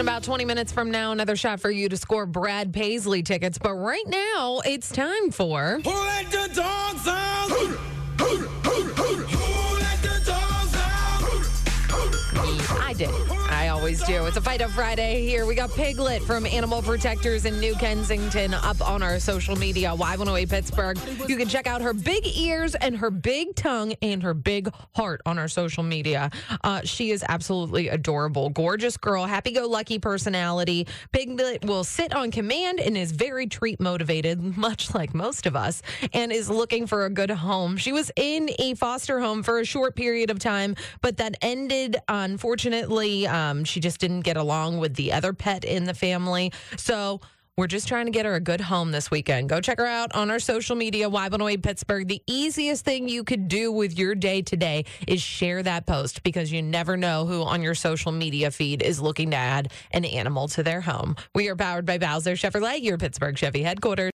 in about 20 minutes from now, another shot for you to score Brad Paisley tickets. But right now, it's time for. Who let the dogs out? I did. I always do. It's a Fight Up Friday here. We got Piglet from Animal Protectors in New Kensington up on our social media, Y108 Pittsburgh. You can check out her big ears and her big tongue and her big heart on our social media. Uh, she is absolutely adorable. Gorgeous girl, happy go lucky personality. Piglet will sit on command and is very treat motivated, much like most of us, and is looking for a good home. She was in a foster home for a short period of time, but that ended, unfortunately. Um, she just didn't get along with the other pet in the family. So, we're just trying to get her a good home this weekend. Go check her out on our social media, Y108 Pittsburgh. The easiest thing you could do with your day today is share that post because you never know who on your social media feed is looking to add an animal to their home. We are powered by Bowser Chevrolet, your Pittsburgh Chevy headquarters.